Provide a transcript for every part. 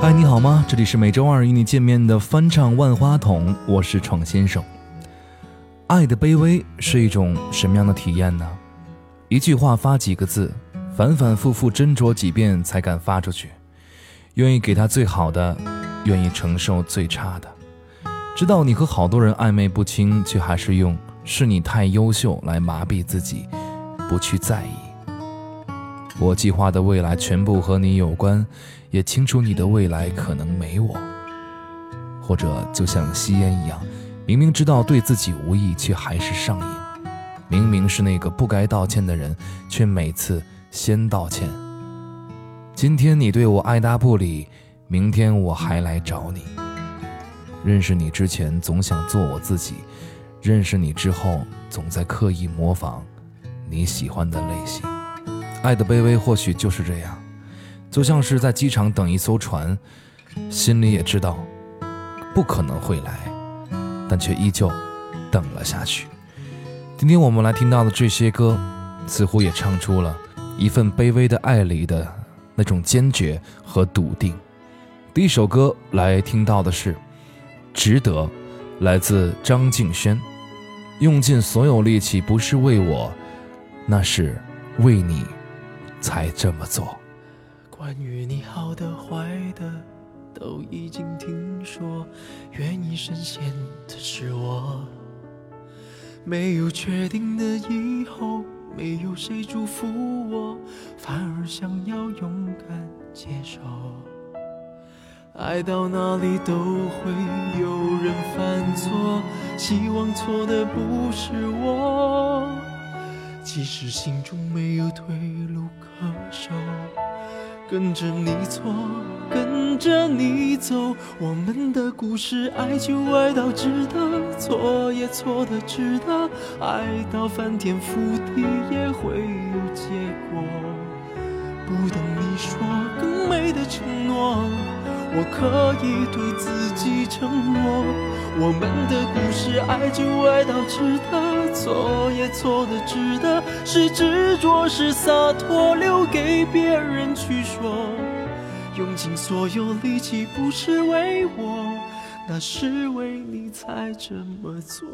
嗨，你好吗？这里是每周二与你见面的翻唱万花筒，我是闯先生。爱的卑微是一种什么样的体验呢？一句话发几个字，反反复复斟酌几遍才敢发出去。愿意给他最好的，愿意承受最差的。知道你和好多人暧昧不清，却还是用“是你太优秀”来麻痹自己，不去在意。我计划的未来全部和你有关。也清楚你的未来可能没我，或者就像吸烟一样，明明知道对自己无益，却还是上瘾。明明是那个不该道歉的人，却每次先道歉。今天你对我爱答不理，明天我还来找你。认识你之前总想做我自己，认识你之后总在刻意模仿你喜欢的类型。爱的卑微或许就是这样。就像是在机场等一艘船，心里也知道不可能会来，但却依旧等了下去。今天我们来听到的这些歌，似乎也唱出了一份卑微的爱里的那种坚决和笃定。第一首歌来听到的是《值得》，来自张敬轩。用尽所有力气，不是为我，那是为你才这么做。关于你好的坏的都已经听说，愿意深陷的是我。没有确定的以后，没有谁祝福我，反而想要勇敢接受。爱到哪里都会有人犯错，希望错的不是我。即使心中没有退路可守。跟着你错，跟着你走，我们的故事爱就爱到值得，错也错的值得，爱到翻天覆地也会有结果。不等你说更美的承诺，我可以对自己承诺，我们的故事爱就爱到值得，错也错的值得，是执着是洒脱，留给别人去说。用尽所有力气，不是为我，那是为你才这么做。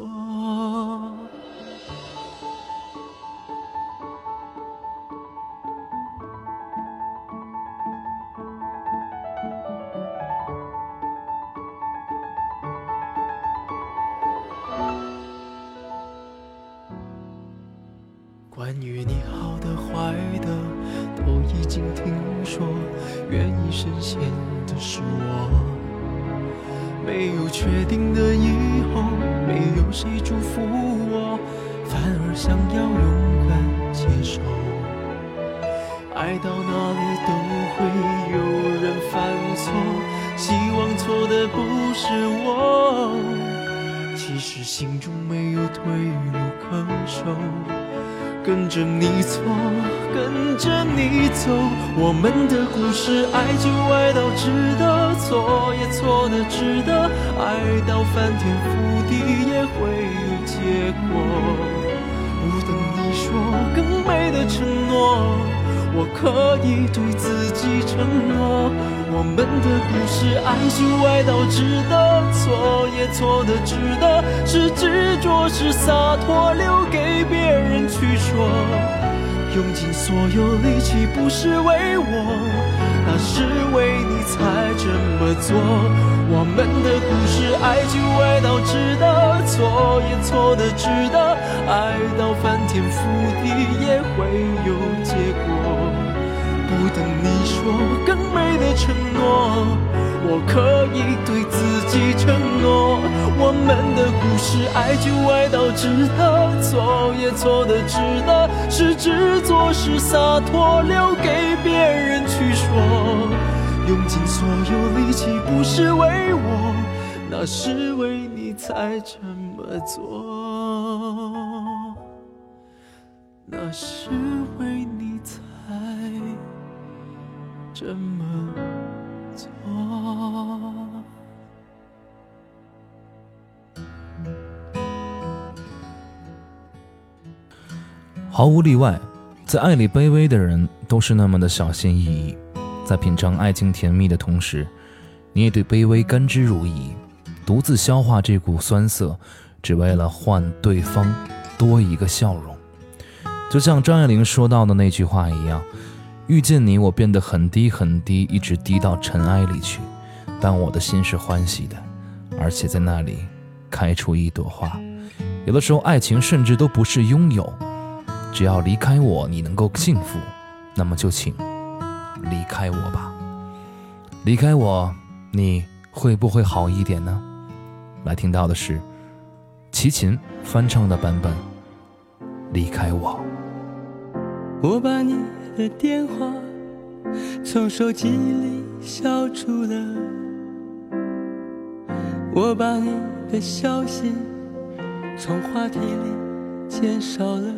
跟着你错，跟着你走，我们的故事爱就爱到值得，错也错的值得，爱到翻天覆地也会有结果。不等你说更美的承诺，我可以对自己承诺，我们的故事爱就爱到值得，错也错的值得，是执着是洒脱，留给别人。去说，用尽所有力气不是为我，那是为你才这么做。我们的故事爱就爱到值得，错也错的值得，爱到翻天覆地也会有结果。不等你说更美的承诺。我可以对自己承诺，我们的故事爱就爱到值得，错也错的值得，是执着是洒脱，留给别人去说。用尽所有力气，不是为我，那是为你才这么做，那是为这么做。毫无例外，在爱里卑微的人都是那么的小心翼翼，在品尝爱情甜蜜的同时，你也对卑微甘之如饴，独自消化这股酸涩，只为了换对方多一个笑容。就像张爱玲说到的那句话一样：“遇见你，我变得很低很低，一直低到尘埃里去，但我的心是欢喜的，而且在那里开出一朵花。”有的时候，爱情甚至都不是拥有。只要离开我，你能够幸福，那么就请离开我吧。离开我，你会不会好一点呢？来听到的是齐秦翻唱的版本《离开我》。我把你的电话从手机里消除了，我把你的消息从话题里减少了。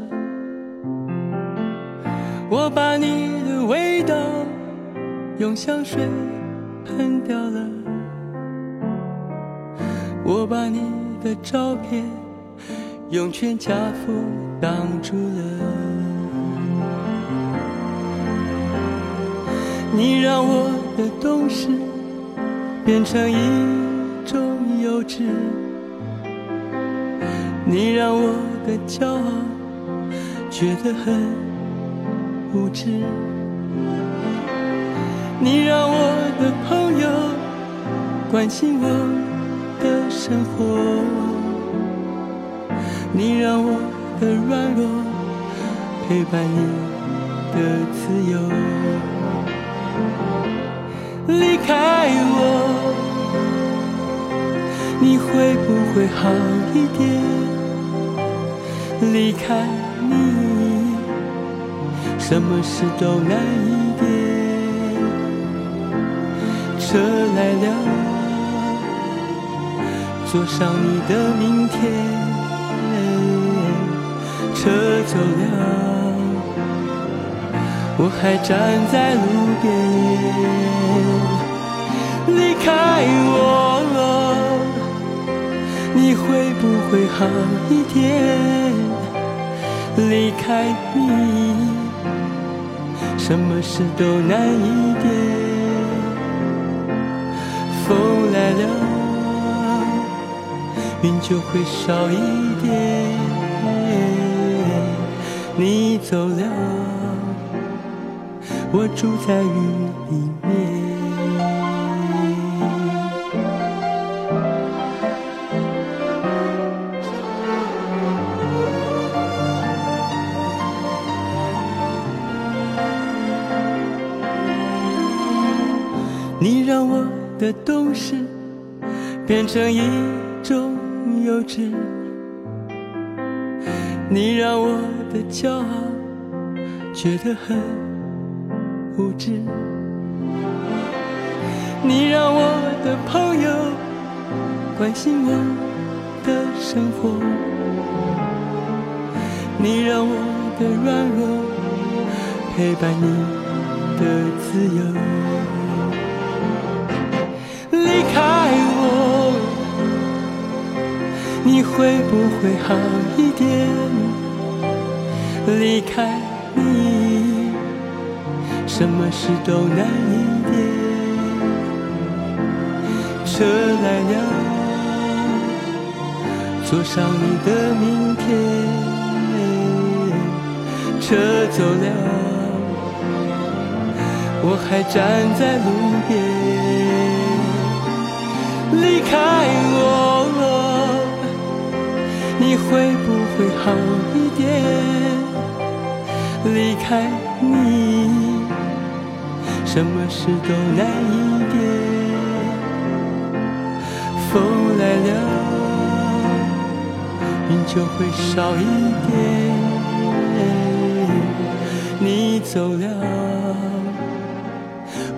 我把你的味道用香水喷掉了，我把你的照片用全家福挡住了。你让我的懂事变成一种幼稚，你让我的骄傲觉得很。无知，你让我的朋友关心我的生活，你让我的软弱陪伴你的自由。离开我，你会不会好一点？离开你。什么事都难一点。车来了，坐上你的明天。车走了，我还站在路边。离开我，你会不会好一点？离开你。什么事都难一点，风来了，云就会少一点。你走了，我住在雨里面。你让我的懂事变成一种幼稚，你让我的骄傲觉得很无知，你让我的朋友关心我的生活，你让我的软弱陪伴你的自由。离开我，你会不会好一点？离开你，什么事都难一点。车来了，坐上你的明天。车走了，我还站在路边。离开我，你会不会好一点？离开你，什么事都难一点。风来了，云就会少一点。你走了，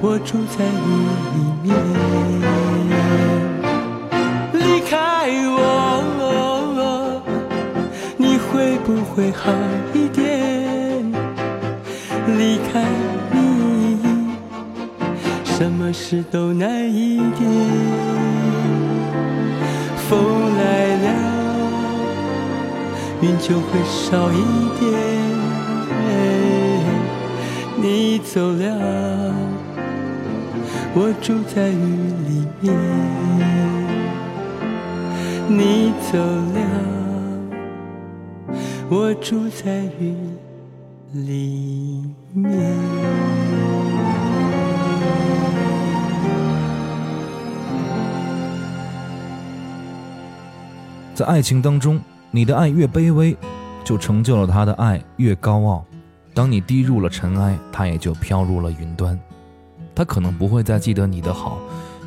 我住在你里面。离开我，你会不会好一什么事都难一点。风来了，云就会少一点。你走了，我住在雨里面。你走了，我住在雨里在爱情当中，你的爱越卑微，就成就了他的爱越高傲。当你低入了尘埃，他也就飘入了云端。他可能不会再记得你的好，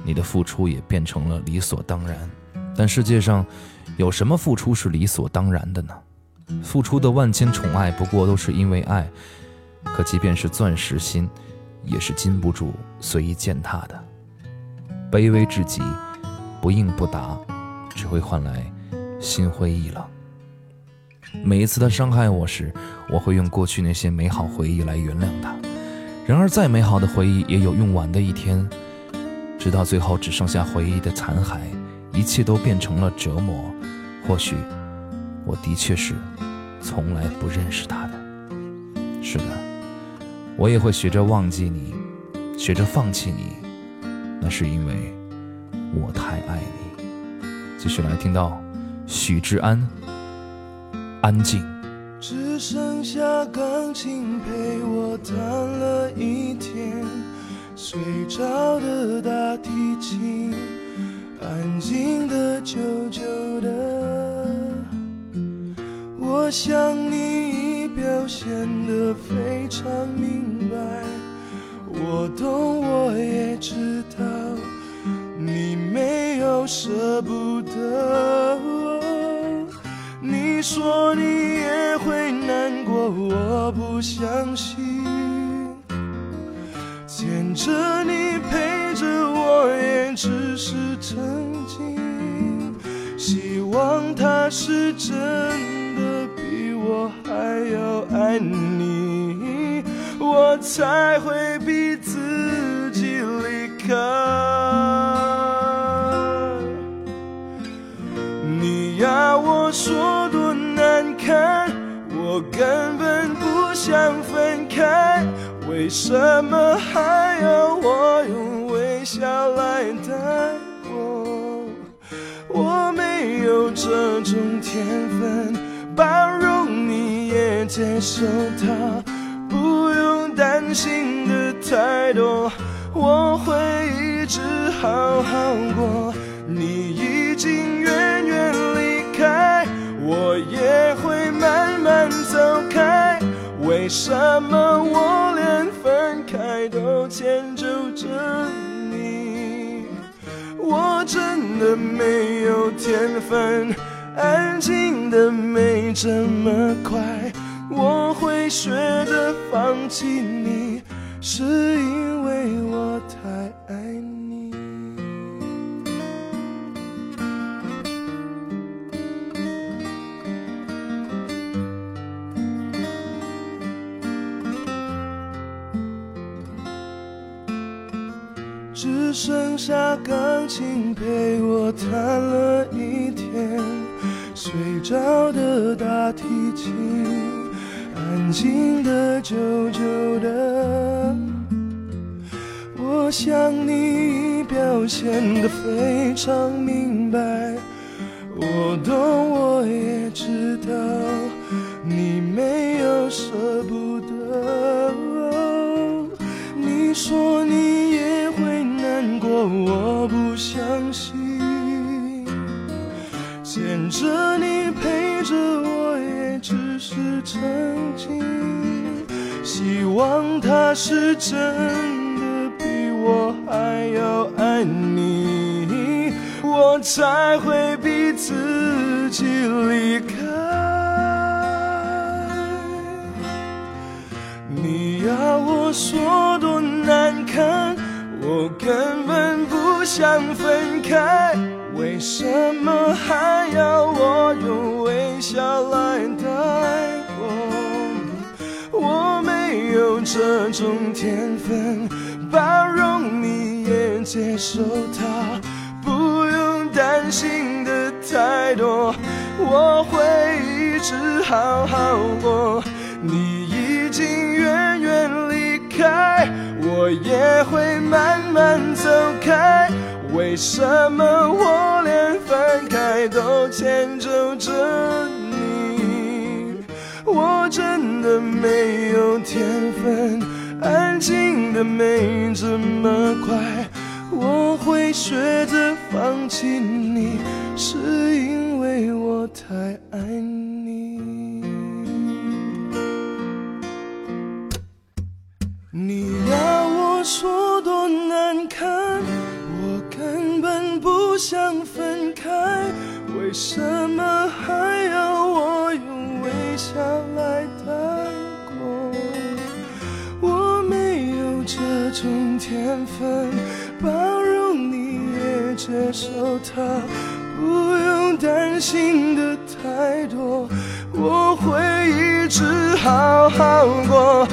你的付出也变成了理所当然。但世界上有什么付出是理所当然的呢？付出的万千宠爱，不过都是因为爱。可即便是钻石心，也是禁不住随意践踏的。卑微至极，不应不答，只会换来心灰意冷。每一次他伤害我时，我会用过去那些美好回忆来原谅他。然而，再美好的回忆也有用完的一天，直到最后只剩下回忆的残骸，一切都变成了折磨。或许，我的确是从来不认识他的。是的，我也会学着忘记你，学着放弃你，那是因为我太爱你。继续来听到许志安。安静，只剩下钢琴陪我弹了一天，睡着的大提琴，安静的久久的。我想你已表现得非常明白，我懂，我也知道，你没有舍不得。说你也会难过，我不相信。牵着你陪着我，也只是曾经。希望他是真的比我还要爱你，我才会逼自己离开。你要我说。看我根本不想分开，为什么还要我用微笑来带过？我没有这种天分，包容你也接受他，不用担心的太多，我会一直好好过。你已经远，我也会慢慢。走开，为什么我连分开都迁就着你？我真的没有天分，安静的没这么快。我会学着放弃你，是因为我下钢琴陪我弹了一天，睡着的大提琴，安静的久久的。我想你已表现得非常明白，我懂，我也知道，他担心的太多，我会一直好好过。你已经远远离开。我也会慢慢走开，为什么我连分开都牵走着你？我真的没有天分，安静的没这么快。我会学着放弃你，是因为我太爱你。你要我说多难堪，我根本不想分开，为什么还要我用微笑来带过？我没有这种天分，包容你也接受他，不用担心的太多，我会一直好好过。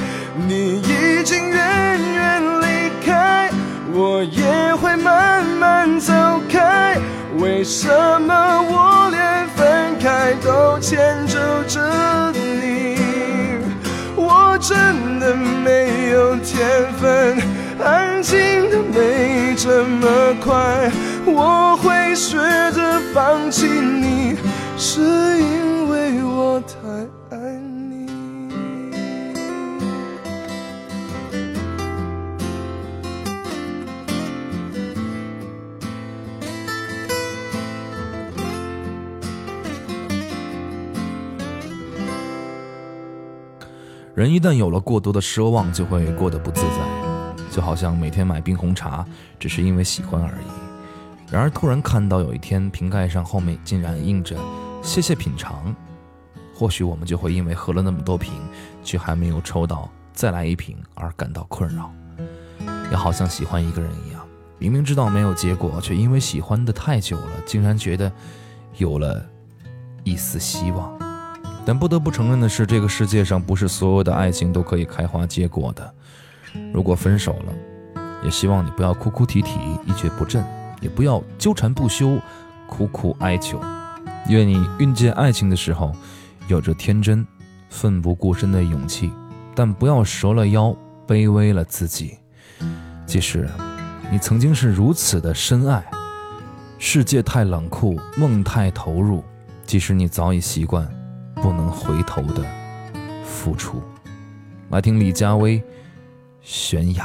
你已经远远离开，我也会慢慢走开。为什么我连分开都牵走着你？我真的没有天分，安静的没这么快。我会学着放弃你，是因为我太爱你。人一旦有了过多的奢望，就会过得不自在，就好像每天买冰红茶只是因为喜欢而已。然而突然看到有一天瓶盖上后面竟然印着“谢谢品尝”，或许我们就会因为喝了那么多瓶，却还没有抽到再来一瓶而感到困扰。也好像喜欢一个人一样，明明知道没有结果，却因为喜欢的太久了，竟然觉得有了一丝希望。但不得不承认的是，这个世界上不是所有的爱情都可以开花结果的。如果分手了，也希望你不要哭哭啼啼、一蹶不振，也不要纠缠不休、苦苦哀求。愿你遇见爱情的时候，有着天真、奋不顾身的勇气，但不要折了腰、卑微了自己。即使你曾经是如此的深爱，世界太冷酷，梦太投入，即使你早已习惯。不能回头的付出。来听李佳薇《悬崖》。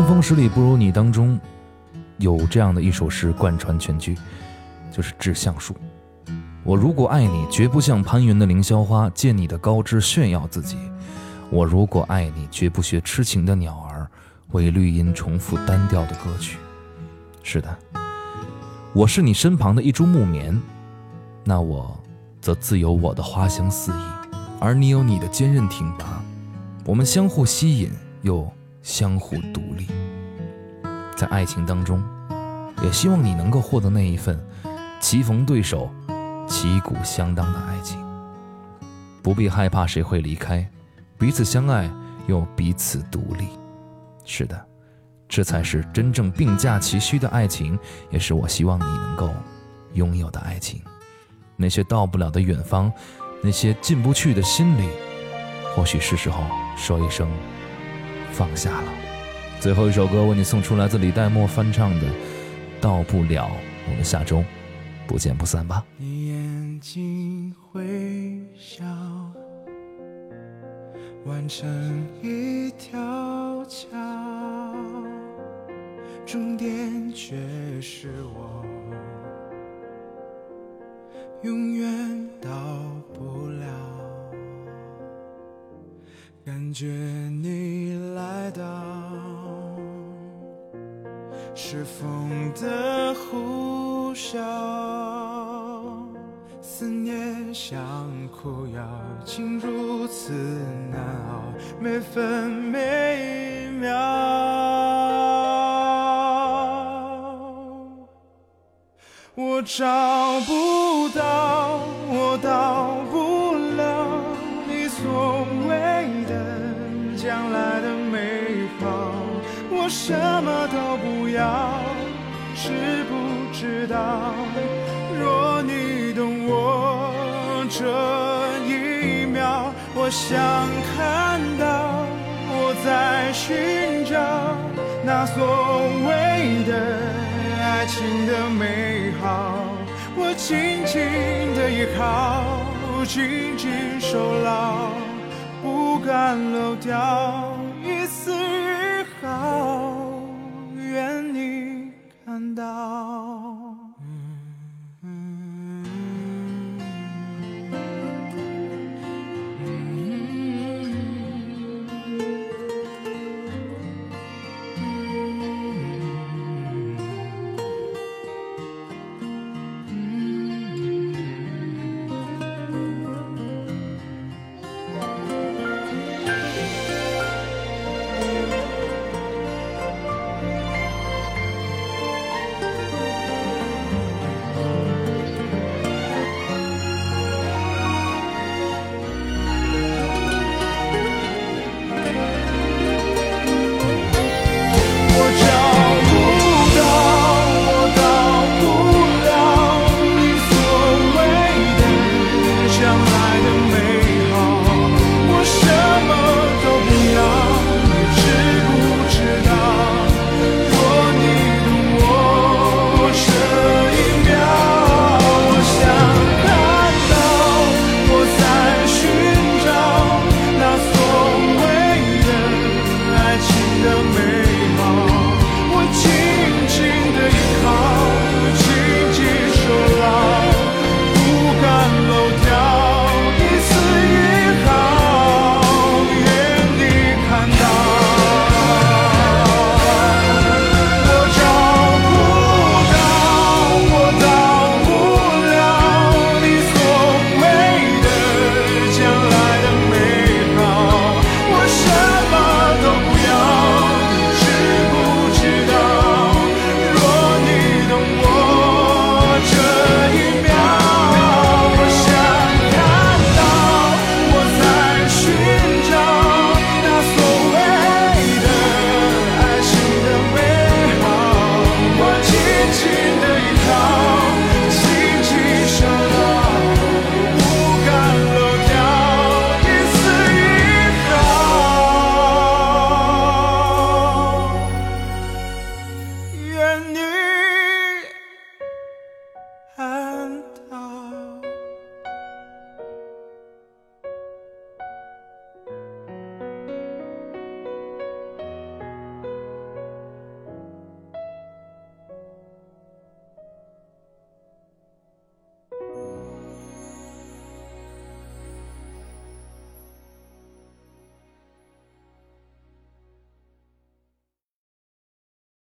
春风十里不如你当中有这样的一首诗贯穿全剧，就是《致橡树》。我如果爱你，绝不像攀援的凌霄花，借你的高枝炫耀自己；我如果爱你，绝不学痴情的鸟儿，为绿荫重复单调的歌曲。是的，我是你身旁的一株木棉，那我则自有我的花香四溢，而你有你的坚韧挺拔。我们相互吸引，又相互独立。在爱情当中，也希望你能够获得那一份棋逢对手。旗鼓相当的爱情，不必害怕谁会离开，彼此相爱又彼此独立。是的，这才是真正并驾齐驱的爱情，也是我希望你能够拥有的爱情。那些到不了的远方，那些进不去的心里，或许是时候说一声放下了。最后一首歌为你送出，来自李代沫翻唱的《到不了》。我们下周不见不散吧。你眼睛会笑，完成一条桥，终点却是我，永远到不了。感觉你来到，是风的呼啸。思念像苦药，竟如此难熬，每分每秒。我找不到，什么都不要，知不知道？若你懂。我这一秒，我想看到我在寻找那所谓的爱情的美好，我紧紧的依靠，紧紧守牢，不敢漏掉。